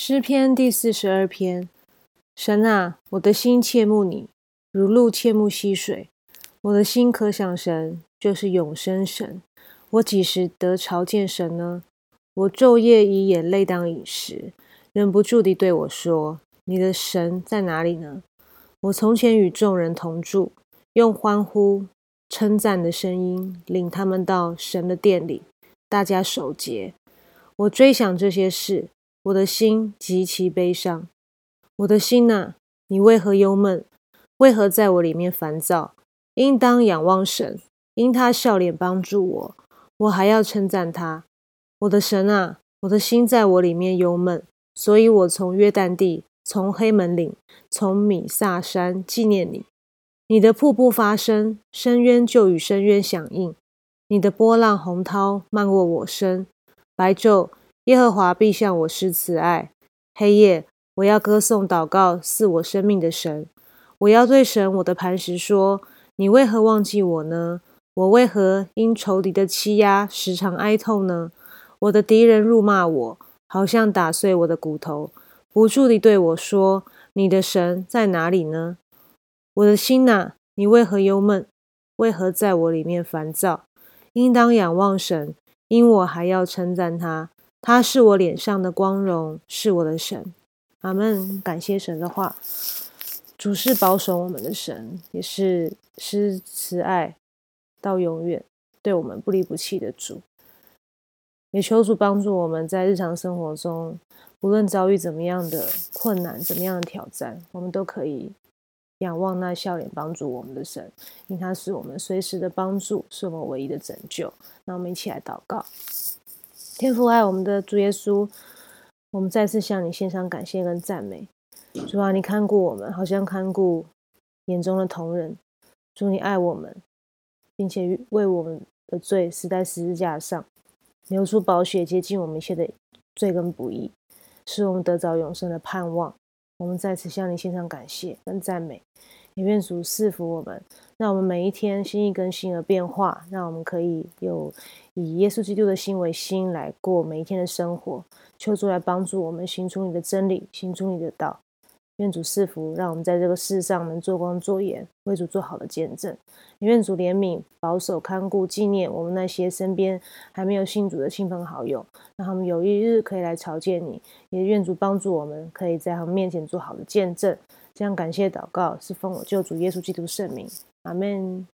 诗篇第四十二篇，神啊，我的心切慕你，如鹿切慕溪水。我的心可想神，就是永生神。我几时得朝见神呢？我昼夜以眼泪当饮食，忍不住地对我说：“你的神在哪里呢？”我从前与众人同住，用欢呼称赞的声音领他们到神的殿里，大家守节。我追想这些事。我的心极其悲伤，我的心呐，你为何忧闷？为何在我里面烦躁？应当仰望神，因他笑脸帮助我，我还要称赞他。我的神啊，我的心在我里面忧闷，所以我从约旦地，从黑门岭，从米萨山纪念你。你的瀑布发声，深渊就与深渊响应；你的波浪洪涛漫过我身，白昼。耶和华必向我施慈爱。黑夜，我要歌颂祷告赐我生命的神。我要对神我的磐石说：你为何忘记我呢？我为何因仇敌的欺压时常哀痛呢？我的敌人辱骂我，好像打碎我的骨头，不住地对我说：你的神在哪里呢？我的心呐，你为何忧闷？为何在我里面烦躁？应当仰望神，因我还要称赞他。他是我脸上的光荣，是我的神。阿门。感谢神的话，主是保守我们的神，也是施慈爱到永远，对我们不离不弃的主。也求主帮助我们在日常生活中，无论遭遇怎么样的困难、怎么样的挑战，我们都可以仰望那笑脸帮助我们的神，因他是我们随时的帮助，是我们唯一的拯救。那我们一起来祷告。天父爱我们的主耶稣，我们再次向你献上感谢跟赞美。主啊，你看顾我们，好像看顾眼中的同人。主，你爱我们，并且为我们的罪死在十字架上，流出宝血，洁净我们一切的罪跟不义，使我们得着永生的盼望。我们再次向你献上感谢跟赞美。也愿主赐福我们，让我们每一天心意更新而变化，让我们可以有以耶稣基督的心为心来过每一天的生活。求主来帮助我们行出你的真理，行出你的道。愿主赐福，让我们在这个世上能做光做盐，为主做好的见证。愿主怜悯、保守、看顾、纪念我们那些身边还没有信主的亲朋好友，让他们有一日可以来朝见你。也愿主帮助我们，可以在他们面前做好的见证。这样感谢祷告，是奉我救主耶稣基督圣名，阿门。